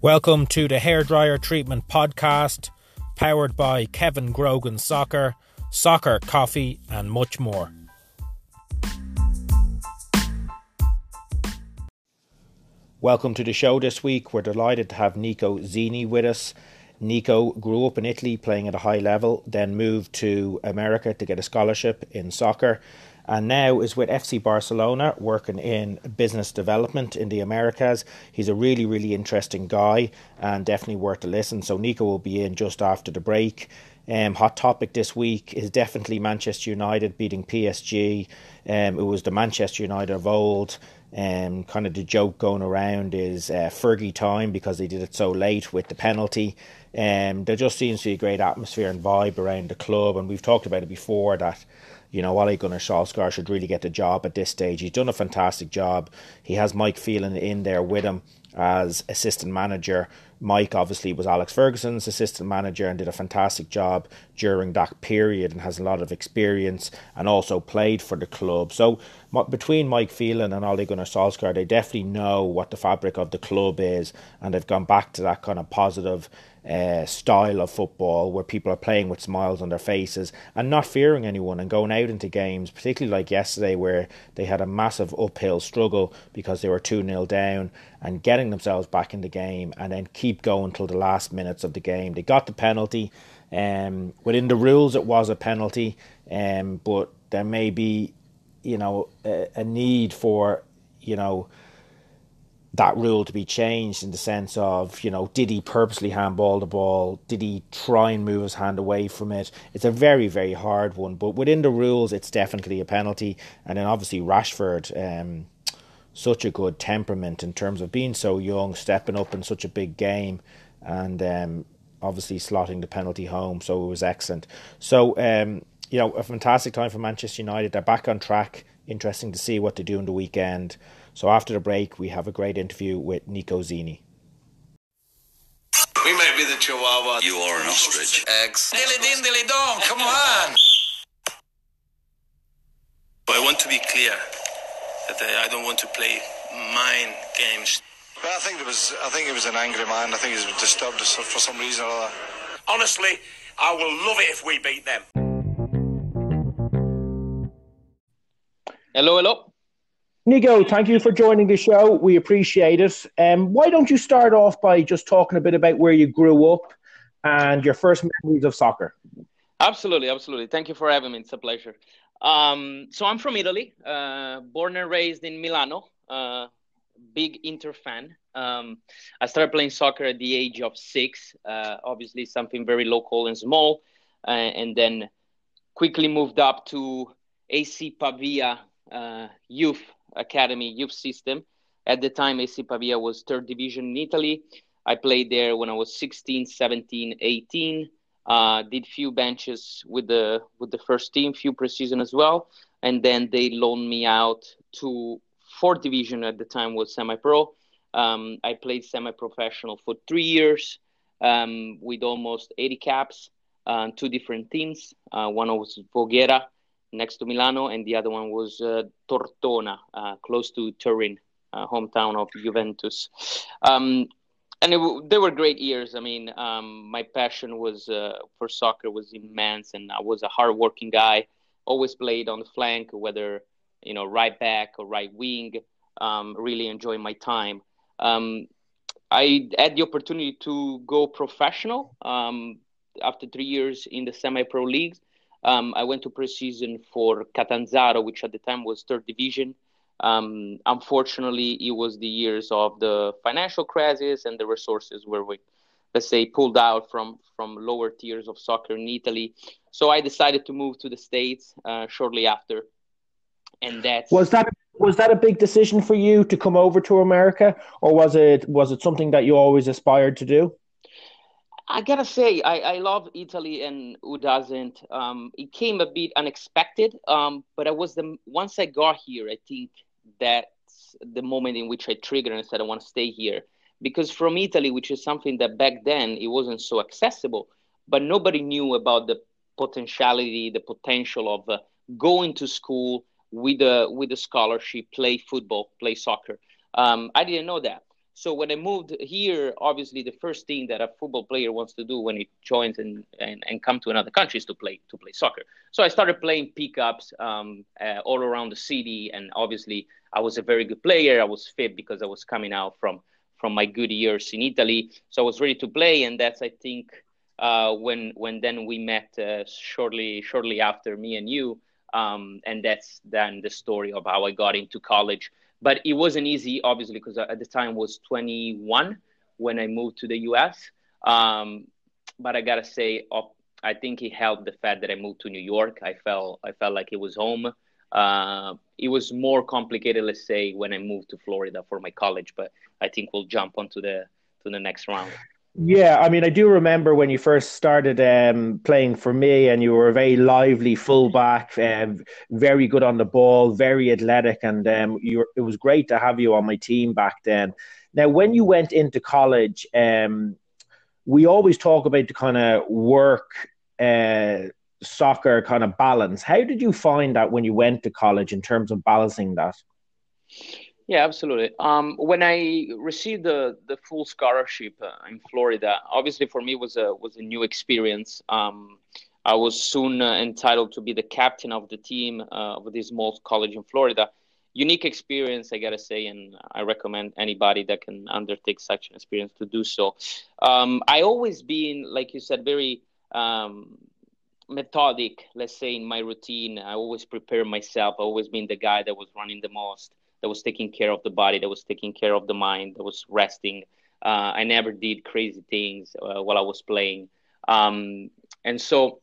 Welcome to the Hairdryer Treatment Podcast, powered by Kevin Grogan Soccer, Soccer Coffee, and much more. Welcome to the show this week. We're delighted to have Nico Zini with us. Nico grew up in Italy playing at a high level, then moved to America to get a scholarship in soccer and now is with FC Barcelona working in business development in the Americas. He's a really, really interesting guy and definitely worth a listen. So Nico will be in just after the break. Um, hot topic this week is definitely Manchester United beating PSG. Um, it was the Manchester United of old. Um, kind of the joke going around is uh, Fergie time because they did it so late with the penalty. Um, there just seems to be a great atmosphere and vibe around the club, and we've talked about it before that you know, Ole Gunnar Solskjaer should really get the job at this stage. He's done a fantastic job. He has Mike Phelan in there with him as assistant manager. Mike obviously was Alex Ferguson's assistant manager and did a fantastic job during that period and has a lot of experience and also played for the club. So between Mike Phelan and Ole Gunnar Solskjaer, they definitely know what the fabric of the club is and they've gone back to that kind of positive uh, style of football where people are playing with smiles on their faces and not fearing anyone and going out into games, particularly like yesterday where they had a massive uphill struggle because they were 2 0 down and getting themselves back in the game and then keep going till the last minutes of the game. They got the penalty. Um, within the rules, it was a penalty, um, but there may be, you know, a, a need for, you know, that rule to be changed in the sense of, you know, did he purposely handball the ball? Did he try and move his hand away from it? It's a very, very hard one, but within the rules, it's definitely a penalty. And then obviously Rashford, um, such a good temperament in terms of being so young, stepping up in such a big game, and um, obviously slotting the penalty home. So it was excellent. So, um, you know, a fantastic time for Manchester United. They're back on track. Interesting to see what they do in the weekend. So after the break, we have a great interview with Nico Zini. We may be the Chihuahua. You are an ostrich. Eggs. Dilly din, dilly dong. Come on. I want to be clear that I don't want to play mind games. Well, I think it was. I think he was an angry man. I think he was disturbed for some reason or other. Honestly, I will love it if we beat them. Hello, hello. Nico, thank you for joining the show. We appreciate it. Um, why don't you start off by just talking a bit about where you grew up and your first memories of soccer? Absolutely, absolutely. Thank you for having me. It's a pleasure. Um, so I'm from Italy, uh, born and raised in Milano. Uh, big Inter fan. Um, I started playing soccer at the age of six. Uh, obviously, something very local and small, uh, and then quickly moved up to AC Pavia uh, youth academy youth system. At the time, AC Pavia was third division in Italy. I played there when I was 16, 17, 18. Uh, did few benches with the with the first team, few preseason as well, and then they loaned me out to fourth division. At the time was semi-pro. Um, I played semi-professional for three years um, with almost 80 caps, uh, two different teams. Uh, one was Voghera, next to Milano, and the other one was uh, Tortona, uh, close to Turin, uh, hometown of Juventus. Um, and w- they were great years. I mean, um, my passion was uh, for soccer was immense, and I was a hardworking guy. Always played on the flank, whether you know right back or right wing. Um, really enjoyed my time. Um, I had the opportunity to go professional um, after three years in the semi-pro leagues um, I went to preseason for Catanzaro, which at the time was third division. Um, unfortunately, it was the years of the financial crisis and the resources were, we, let's say, pulled out from from lower tiers of soccer in Italy. So I decided to move to the states uh, shortly after, and that was that was that a big decision for you to come over to America, or was it was it something that you always aspired to do? I gotta say, I, I love Italy, and who doesn't? Um, it came a bit unexpected, um, but I was the once I got here, I think that's the moment in which I triggered and said I want to stay here because from Italy, which is something that back then it wasn't so accessible, but nobody knew about the potentiality, the potential of uh, going to school with a with a scholarship, play football, play soccer. Um, I didn't know that. So when I moved here, obviously the first thing that a football player wants to do when he joins and, and, and come to another country is to play to play soccer. So I started playing pickups um, uh, all around the city, and obviously I was a very good player. I was fit because I was coming out from from my good years in Italy, so I was ready to play, and that's I think uh, when when then we met uh, shortly shortly after me and you, um, and that's then the story of how I got into college but it wasn't easy, obviously, because at the time was 21 when I moved to the US. Um, but I gotta say, I think it helped the fact that I moved to New York. I felt I felt like it was home. Uh, it was more complicated, let's say, when I moved to Florida for my college. But I think we'll jump onto the to the next round. Yeah, I mean, I do remember when you first started um, playing for me, and you were a very lively fullback, um, very good on the ball, very athletic, and um, you were, it was great to have you on my team back then. Now, when you went into college, um, we always talk about the kind of work uh, soccer kind of balance. How did you find that when you went to college in terms of balancing that? Yeah, absolutely. Um, when I received the, the full scholarship uh, in Florida, obviously for me was a was a new experience. Um, I was soon uh, entitled to be the captain of the team uh, of this small college in Florida. Unique experience, I gotta say, and I recommend anybody that can undertake such an experience to do so. Um, I always been, like you said, very um, methodic. Let's say in my routine, I always prepare myself. I always been the guy that was running the most that was taking care of the body, that was taking care of the mind, that was resting. Uh, I never did crazy things uh, while I was playing. Um, and so,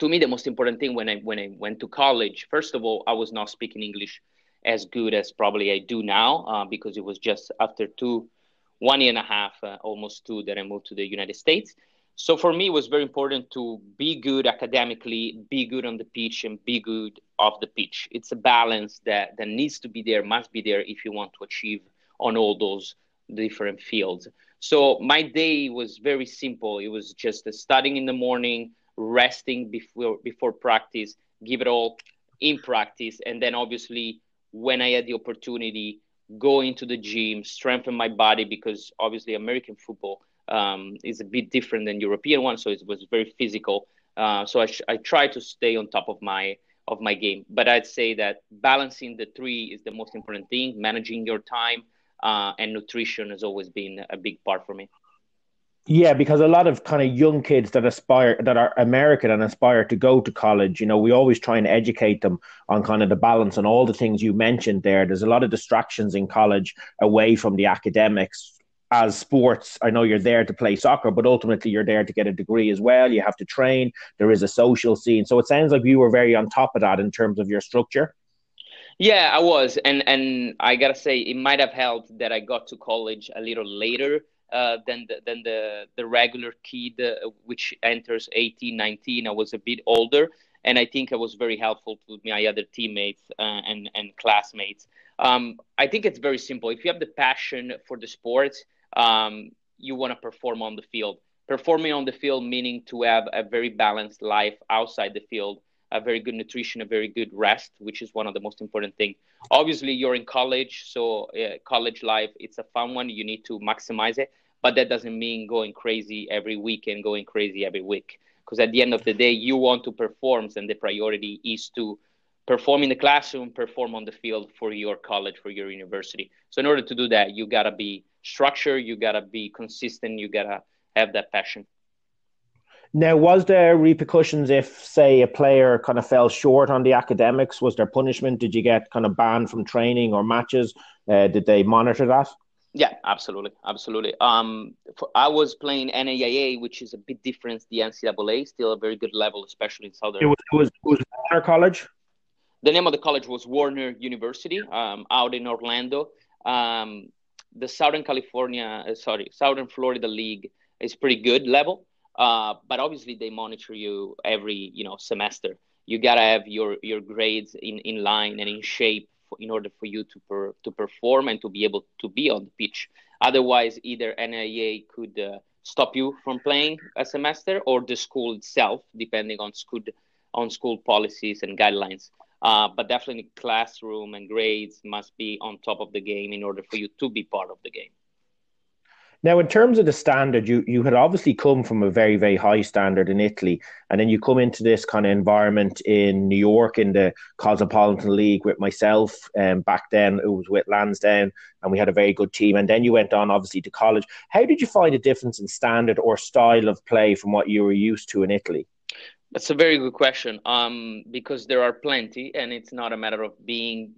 to me, the most important thing when I when I went to college, first of all, I was not speaking English as good as probably I do now uh, because it was just after two, one year and a half, uh, almost two, that I moved to the United States. So for me, it was very important to be good academically, be good on the pitch, and be good off the pitch. It's a balance that, that needs to be there, must be there if you want to achieve on all those different fields. So my day was very simple. It was just studying in the morning, resting before before practice, give it all in practice, and then obviously when I had the opportunity, go into the gym, strengthen my body because obviously American football um, is a bit different than European one, so it was very physical. Uh, so I, sh- I try to stay on top of my of my game, but I'd say that balancing the three is the most important thing. Managing your time uh, and nutrition has always been a big part for me. Yeah, because a lot of kind of young kids that aspire that are American and aspire to go to college, you know, we always try and educate them on kind of the balance and all the things you mentioned there. There's a lot of distractions in college away from the academics as sports, I know you're there to play soccer, but ultimately you're there to get a degree as well. You have to train. There is a social scene. So it sounds like you were very on top of that in terms of your structure. Yeah, I was, and and I gotta say it might have helped that I got to college a little later uh, than the, than the the regular kid, uh, which enters 18, 19. I was a bit older, and I think I was very helpful to my other teammates uh, and and classmates. Um, I think it's very simple. If you have the passion for the sport, um, you want to perform on the field. Performing on the field meaning to have a very balanced life outside the field, a very good nutrition, a very good rest, which is one of the most important things. Obviously, you're in college, so uh, college life it's a fun one. You need to maximize it, but that doesn't mean going crazy every weekend, going crazy every week. Because at the end of the day, you want to perform, and the priority is to perform in the classroom, perform on the field for your college, for your university. So in order to do that, you gotta be structured, you gotta be consistent, you gotta have that passion. Now, was there repercussions if, say, a player kind of fell short on the academics? Was there punishment? Did you get kind of banned from training or matches? Uh, did they monitor that? Yeah, absolutely, absolutely. Um, for, I was playing NAIA, which is a bit different. The NCAA, still a very good level, especially in southern. It was, it was, it was Warner College. The name of the college was Warner University, um, out in Orlando. Um, the Southern California, uh, sorry, Southern Florida League is pretty good level, uh, but obviously they monitor you every you know semester. You gotta have your your grades in, in line and in shape for, in order for you to per, to perform and to be able to be on the pitch. Otherwise, either NAIA could uh, stop you from playing a semester, or the school itself, depending on school on school policies and guidelines. Uh, but definitely classroom and grades must be on top of the game in order for you to be part of the game. Now, in terms of the standard, you you had obviously come from a very very high standard in Italy, and then you come into this kind of environment in New York in the Cosmopolitan League with myself. Um, back then, it was with Lansdowne, and we had a very good team. And then you went on obviously to college. How did you find a difference in standard or style of play from what you were used to in Italy? That's a very good question. Um, because there are plenty, and it's not a matter of being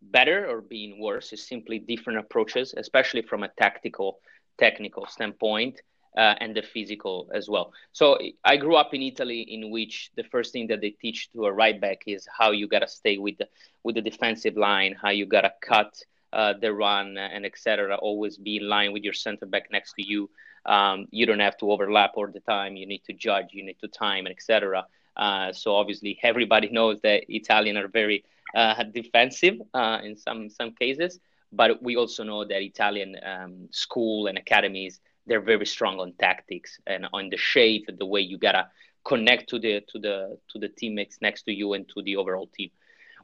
better or being worse. It's simply different approaches, especially from a tactical technical standpoint uh, and the physical as well. So I grew up in Italy, in which the first thing that they teach to a right back is how you gotta stay with the with the defensive line, how you gotta cut uh, the run, and etc. Always be in line with your center back next to you. Um, you don't have to overlap all the time. You need to judge, you need to time, etc. Uh, so obviously, everybody knows that Italian are very uh, defensive uh, in some some cases. But we also know that Italian um, school and academies they're very strong on tactics and on the shape, the way you gotta connect to the to the to the teammates next to you and to the overall team.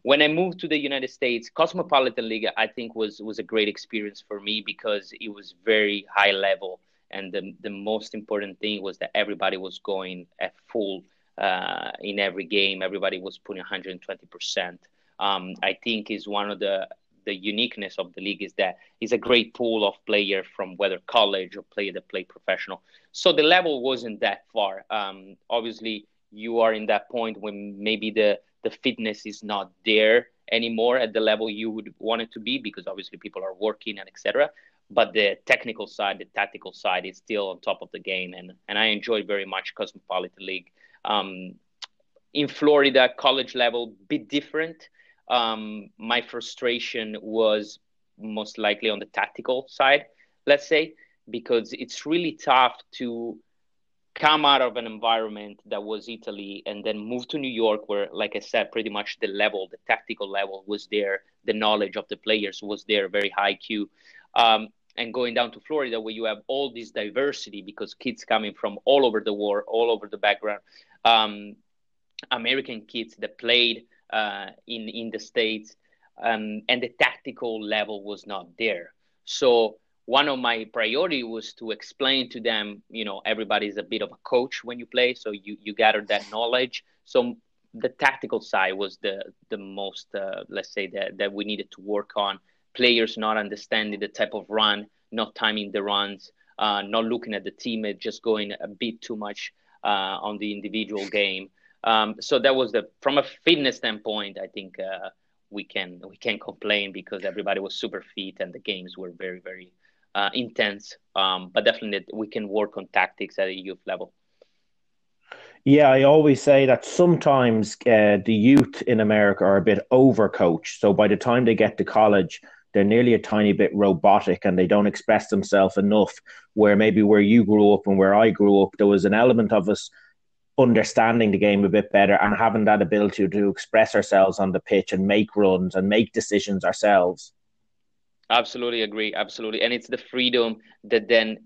When I moved to the United States, Cosmopolitan League I think was was a great experience for me because it was very high level, and the the most important thing was that everybody was going at full uh, in every game. Everybody was putting 120 percent. Um, I think is one of the the uniqueness of the league is that it's a great pool of players from whether college or player that play professional. So the level wasn't that far. Um, obviously, you are in that point when maybe the the fitness is not there anymore at the level you would want it to be because obviously people are working and etc. But the technical side, the tactical side, is still on top of the game, and and I enjoy very much Cosmopolitan League. Um, in Florida, college level, bit different um, my frustration was most likely on the tactical side, let's say, because it's really tough to come out of an environment that was Italy and then move to New York, where, like I said, pretty much the level, the tactical level was there, the knowledge of the players was there, very high Q. Um, and going down to Florida, where you have all this diversity because kids coming from all over the world, all over the background, um, American kids that played uh, in in the states, um, and the tactical level was not there. So one of my priority was to explain to them, you know, everybody's a bit of a coach when you play, so you you gather that knowledge. So the tactical side was the the most, uh, let's say that that we needed to work on. Players not understanding the type of run, not timing the runs, uh, not looking at the teammate, just going a bit too much uh, on the individual game. Um, so that was the from a fitness standpoint. I think uh, we can we can complain because everybody was super fit and the games were very very uh, intense. Um, but definitely we can work on tactics at a youth level. Yeah, I always say that sometimes uh, the youth in America are a bit overcoached. So by the time they get to college, they're nearly a tiny bit robotic and they don't express themselves enough. Where maybe where you grew up and where I grew up, there was an element of us understanding the game a bit better and having that ability to express ourselves on the pitch and make runs and make decisions ourselves. Absolutely agree. Absolutely. And it's the freedom that then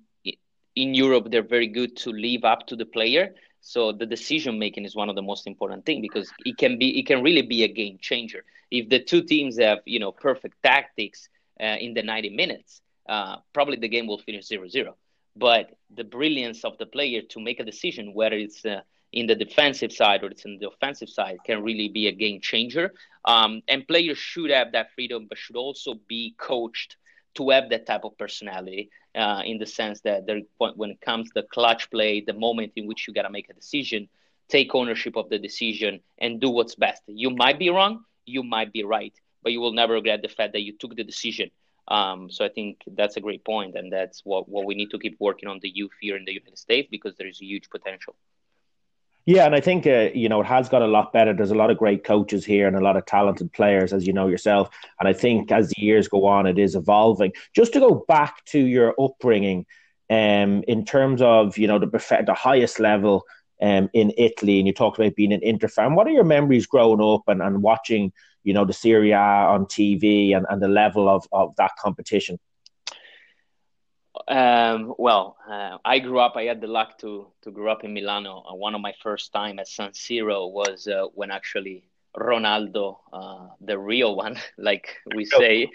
in Europe they're very good to leave up to the player. So the decision making is one of the most important thing because it can be it can really be a game changer. If the two teams have you know perfect tactics uh, in the 90 minutes, uh, probably the game will finish 0-0. But the brilliance of the player to make a decision, whether it's uh, in the defensive side or it's in the offensive side can really be a game changer. Um, and players should have that freedom, but should also be coached to have that type of personality uh, in the sense that when it comes to the clutch play, the moment in which you got to make a decision, take ownership of the decision and do what's best. You might be wrong, you might be right, but you will never regret the fact that you took the decision. Um, so I think that's a great point, and that's what, what we need to keep working on the youth here in the United States because there is a huge potential. Yeah, and I think uh, you know it has got a lot better. There's a lot of great coaches here and a lot of talented players, as you know yourself. And I think as the years go on, it is evolving. Just to go back to your upbringing, um, in terms of you know the the highest level um, in Italy, and you talked about being an Inter fan. What are your memories growing up and, and watching you know the Serie A on TV and, and the level of, of that competition? Um, well, uh, I grew up. I had the luck to to grow up in Milano. Uh, one of my first time at San Siro was uh, when actually Ronaldo, uh, the real one, like we say,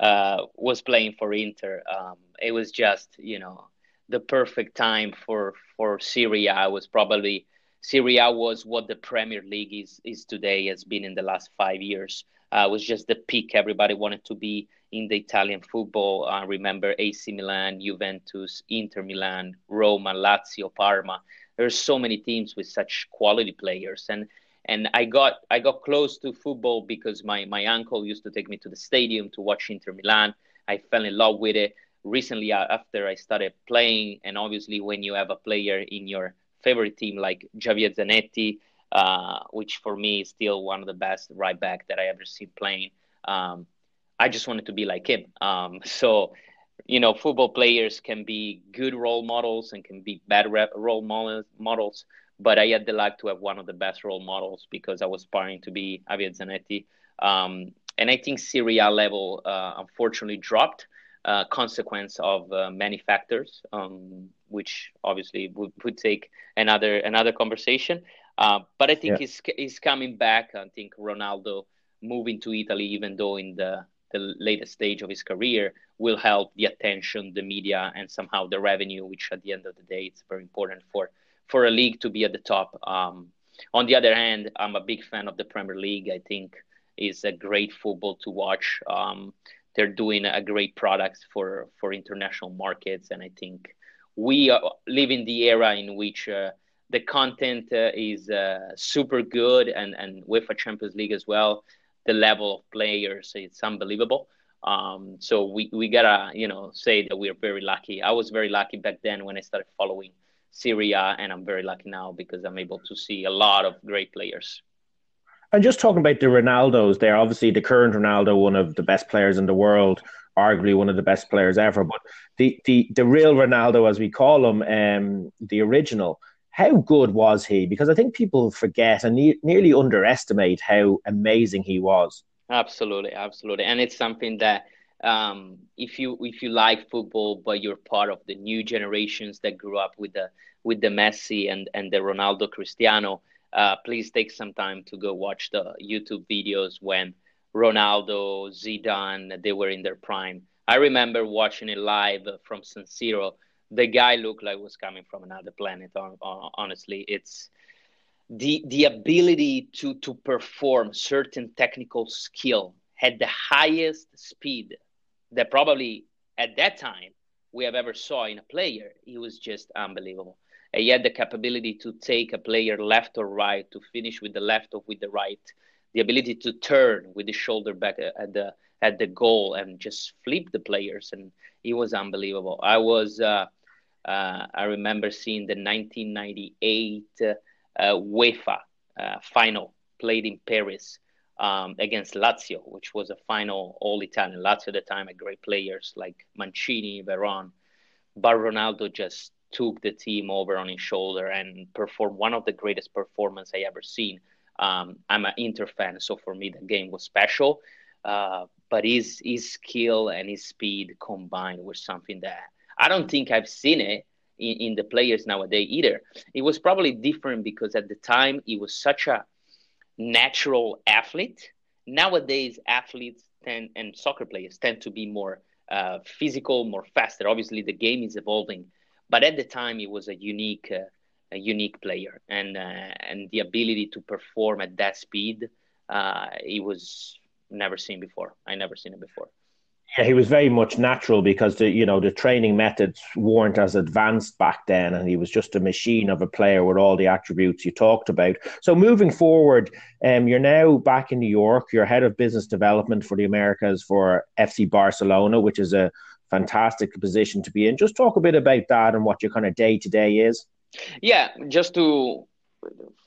uh, was playing for Inter. Um, it was just, you know, the perfect time for for Serie A. Was probably Serie A was what the Premier League is is today, has been in the last five years. Uh, was just the peak. Everybody wanted to be in the Italian football. I remember AC Milan, Juventus, Inter Milan, Roma, Lazio, Parma. There's so many teams with such quality players, and and I got I got close to football because my my uncle used to take me to the stadium to watch Inter Milan. I fell in love with it recently uh, after I started playing, and obviously when you have a player in your favorite team like Javier Zanetti, uh, which for me is still one of the best right back that I ever seen playing. Um, I just wanted to be like him. Um, so, you know, football players can be good role models and can be bad role models but I had the luck to have one of the best role models because I was aspiring to be Javier Zanetti. Um, and I think Serie A level uh, unfortunately dropped, uh, consequence of uh, many factors, um, which obviously would, would take another another conversation. Uh, but I think yeah. he's, he's coming back. I think Ronaldo moving to Italy, even though in the the latest stage of his career, will help the attention, the media, and somehow the revenue, which at the end of the day, it's very important for for a league to be at the top. Um, on the other hand, I'm a big fan of the Premier League. I think is a great football to watch. Um, they're doing a great product for for international markets, and I think we live in the era in which uh, the content uh, is uh, super good, and and with a Champions League as well, the level of players it's unbelievable. Um, so we we gotta you know say that we're very lucky. I was very lucky back then when I started following Serie A and I'm very lucky now because I'm able to see a lot of great players. And just talking about the Ronaldos, they're obviously the current Ronaldo, one of the best players in the world, arguably one of the best players ever. But the the the real Ronaldo, as we call him, um, the original, how good was he? Because I think people forget and ne- nearly underestimate how amazing he was. Absolutely, absolutely, and it's something that um, if you if you like football, but you're part of the new generations that grew up with the with the Messi and and the Ronaldo Cristiano, uh, please take some time to go watch the YouTube videos when Ronaldo, Zidane, they were in their prime. I remember watching it live from San Siro. The guy looked like was coming from another planet. Honestly, it's the the ability to to perform certain technical skill at the highest speed that probably at that time we have ever saw in a player. He was just unbelievable. He had the capability to take a player left or right, to finish with the left or with the right, the ability to turn with the shoulder back at the at the goal and just flip the players, and it was unbelievable. I was uh, uh, I remember seeing the 1998 uh, UEFA uh, final played in Paris um, against Lazio, which was a final all Italian. Lazio at the time had great players like Mancini, Veron, but Ronaldo just took the team over on his shoulder and performed one of the greatest performances I ever seen. Um, I'm an Inter fan, so for me the game was special. Uh, but his his skill and his speed combined was something that I don't think I've seen it in, in the players nowadays either. It was probably different because at the time he was such a natural athlete. Nowadays, athletes tend and soccer players tend to be more uh, physical, more faster. Obviously, the game is evolving, but at the time, he was a unique, uh, a unique player, and uh, and the ability to perform at that speed, uh, he was never seen before. I never seen it before. Yeah, he was very much natural because the you know the training methods weren't as advanced back then, and he was just a machine of a player with all the attributes you talked about. So moving forward, um, you're now back in New York. You're head of business development for the Americas for FC Barcelona, which is a fantastic position to be in. Just talk a bit about that and what your kind of day to day is. Yeah, just to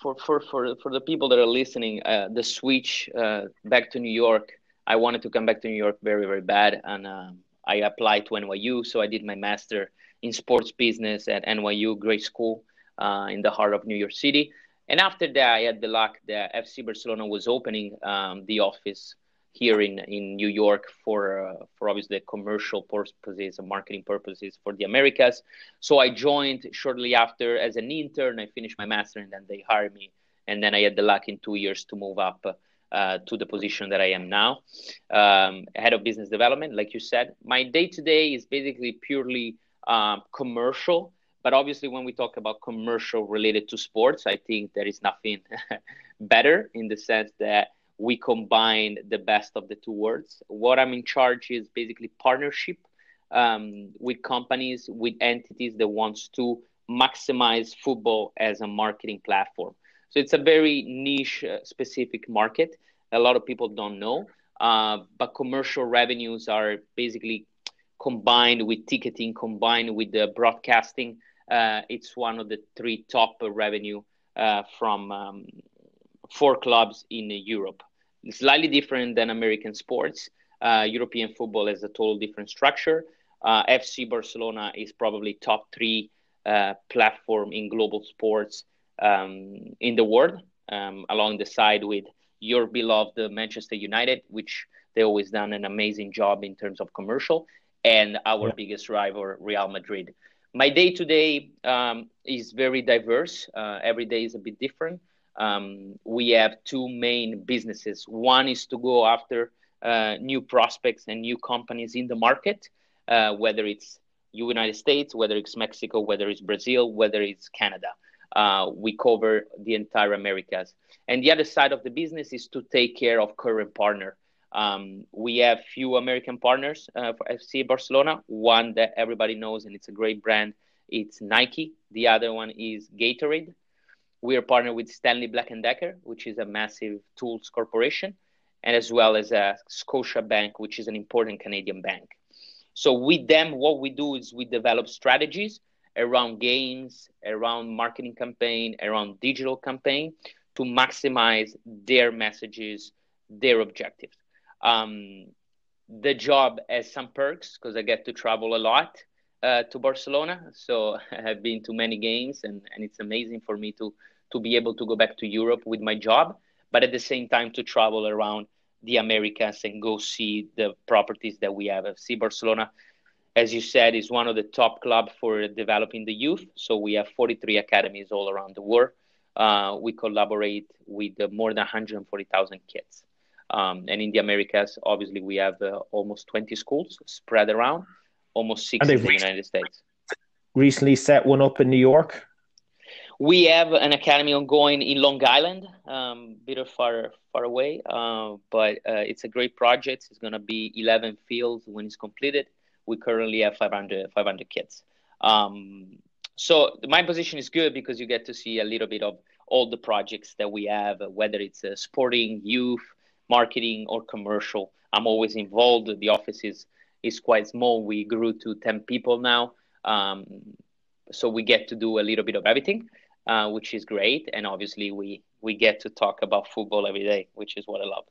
for for for for the people that are listening, uh, the switch uh, back to New York I wanted to come back to New York very, very bad, and uh, I applied to NYU. So I did my master in sports business at NYU, great school uh, in the heart of New York City. And after that, I had the luck that FC Barcelona was opening um, the office here in, in New York for uh, for obviously commercial purposes and marketing purposes for the Americas. So I joined shortly after as an intern. I finished my master, and then they hired me. And then I had the luck in two years to move up uh, to the position that I am now, um, head of business development, like you said. My day to day is basically purely um, commercial. But obviously, when we talk about commercial related to sports, I think there is nothing better in the sense that we combine the best of the two worlds. What I'm in charge is basically partnership um, with companies, with entities that wants to maximize football as a marketing platform. So it's a very niche, uh, specific market. A lot of people don't know, uh, but commercial revenues are basically combined with ticketing, combined with the broadcasting. Uh, it's one of the three top revenue uh, from um, four clubs in Europe. It's slightly different than American sports. Uh, European football has a total different structure. Uh, FC Barcelona is probably top three uh, platform in global sports um, in the world, um, along the side with your beloved Manchester United, which they always done an amazing job in terms of commercial, and our yeah. biggest rival, Real Madrid. My day to day is very diverse. Uh, every day is a bit different. Um, we have two main businesses. One is to go after uh, new prospects and new companies in the market, uh, whether it's United States, whether it's Mexico, whether it's Brazil, whether it's Canada. Uh, we cover the entire Americas. And the other side of the business is to take care of current partner. Um, we have few American partners uh, for FC Barcelona. One that everybody knows, and it's a great brand. It's Nike. The other one is Gatorade. We are partnered with Stanley Black & Decker, which is a massive tools corporation, and as well as a Scotiabank, which is an important Canadian bank. So with them, what we do is we develop strategies around games, around marketing campaign, around digital campaign to maximize their messages, their objectives. Um, the job has some perks because I get to travel a lot uh, to Barcelona. So I have been to many games, and, and it's amazing for me to to be able to go back to Europe with my job, but at the same time to travel around the Americas and go see the properties that we have. FC Barcelona, as you said, is one of the top clubs for developing the youth. So we have 43 academies all around the world. Uh, we collaborate with more than 140,000 kids. Um, and in the Americas, obviously, we have uh, almost 20 schools spread around almost six in the United States. Recently set one up in New York. We have an academy ongoing in Long Island, um, a bit far far away, uh, but uh, it's a great project. It's going to be 11 fields when it's completed. We currently have 500, 500 kids. Um, so my position is good because you get to see a little bit of all the projects that we have, whether it's uh, sporting, youth, marketing, or commercial. I'm always involved. The office is is quite small. We grew to 10 people now. Um, so we get to do a little bit of everything, uh, which is great. And obviously, we, we get to talk about football every day, which is what I love.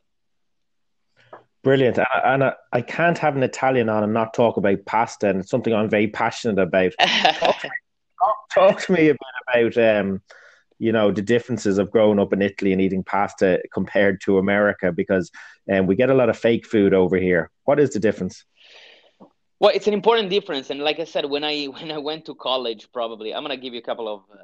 Brilliant. And, I, I can't have an Italian on and not talk about pasta, and it's something I'm very passionate about. talk, to me, talk, to me a bit about. Um, you know the differences of growing up in Italy and eating pasta compared to America because um, we get a lot of fake food over here. What is the difference? Well, it's an important difference, and like I said, when I when I went to college, probably I'm gonna give you a couple of uh,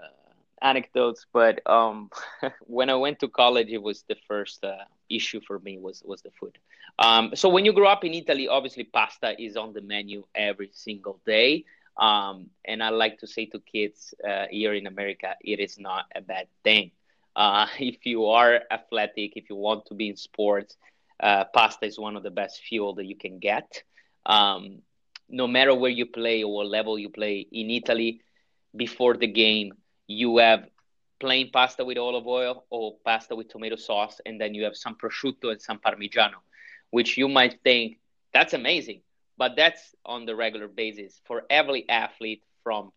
anecdotes, but um, when I went to college, it was the first uh, issue for me was was the food. Um, so when you grow up in Italy, obviously pasta is on the menu every single day. Um, and I like to say to kids uh, here in America, it is not a bad thing. Uh, if you are athletic, if you want to be in sports, uh, pasta is one of the best fuel that you can get. Um, no matter where you play or what level you play in Italy, before the game, you have plain pasta with olive oil or pasta with tomato sauce, and then you have some prosciutto and some parmigiano, which you might think that's amazing, but that's on the regular basis for every athlete from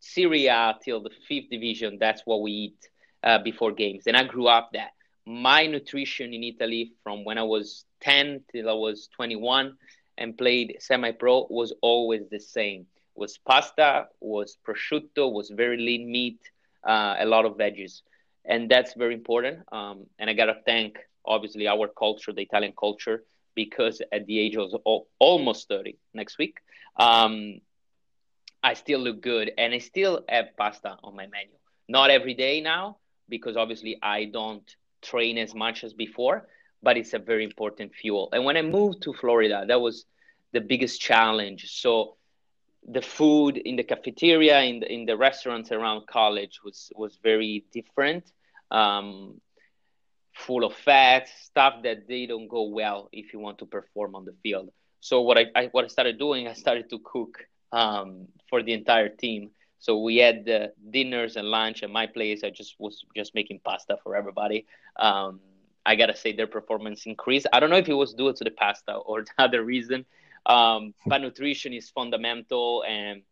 Serie A till the fifth division. That's what we eat uh, before games, and I grew up that. My nutrition in Italy from when I was 10 till I was 21 and played semi-pro was always the same. Was pasta, was prosciutto, was very lean meat, uh, a lot of veggies, and that's very important. Um, and I gotta thank obviously our culture, the Italian culture, because at the age of almost 30 next week, um, I still look good and I still have pasta on my menu. Not every day now, because obviously I don't train as much as before, but it's a very important fuel. And when I moved to Florida, that was the biggest challenge. So the food in the cafeteria, in the, in the restaurants around college was was very different. Um, full of fat, stuff that they don't go well if you want to perform on the field. So what I, I what I started doing, I started to cook um, for the entire team. So we had the dinners and lunch at my place. I just was just making pasta for everybody. Um, I gotta say their performance increased. I don't know if it was due to the pasta or the other reason, um, but nutrition is fundamental, and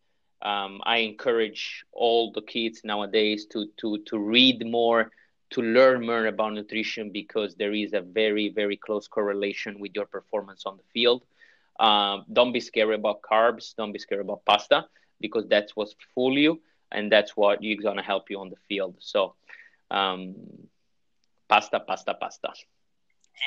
um, I encourage all the kids nowadays to to to read more, to learn more about nutrition because there is a very very close correlation with your performance on the field. Um, don't be scared about carbs. Don't be scared about pasta because that's what fool you, and that's what you're gonna help you on the field. So, um, pasta, pasta, pasta.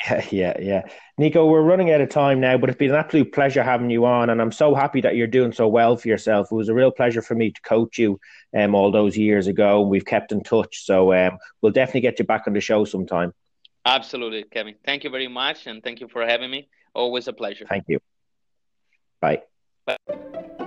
Yeah, yeah, yeah. Nico, we're running out of time now, but it's been an absolute pleasure having you on, and I'm so happy that you're doing so well for yourself. It was a real pleasure for me to coach you um, all those years ago, and we've kept in touch. So um, we'll definitely get you back on the show sometime. Absolutely, Kevin. Thank you very much, and thank you for having me. Always a pleasure. Thank you. Bye. Bye.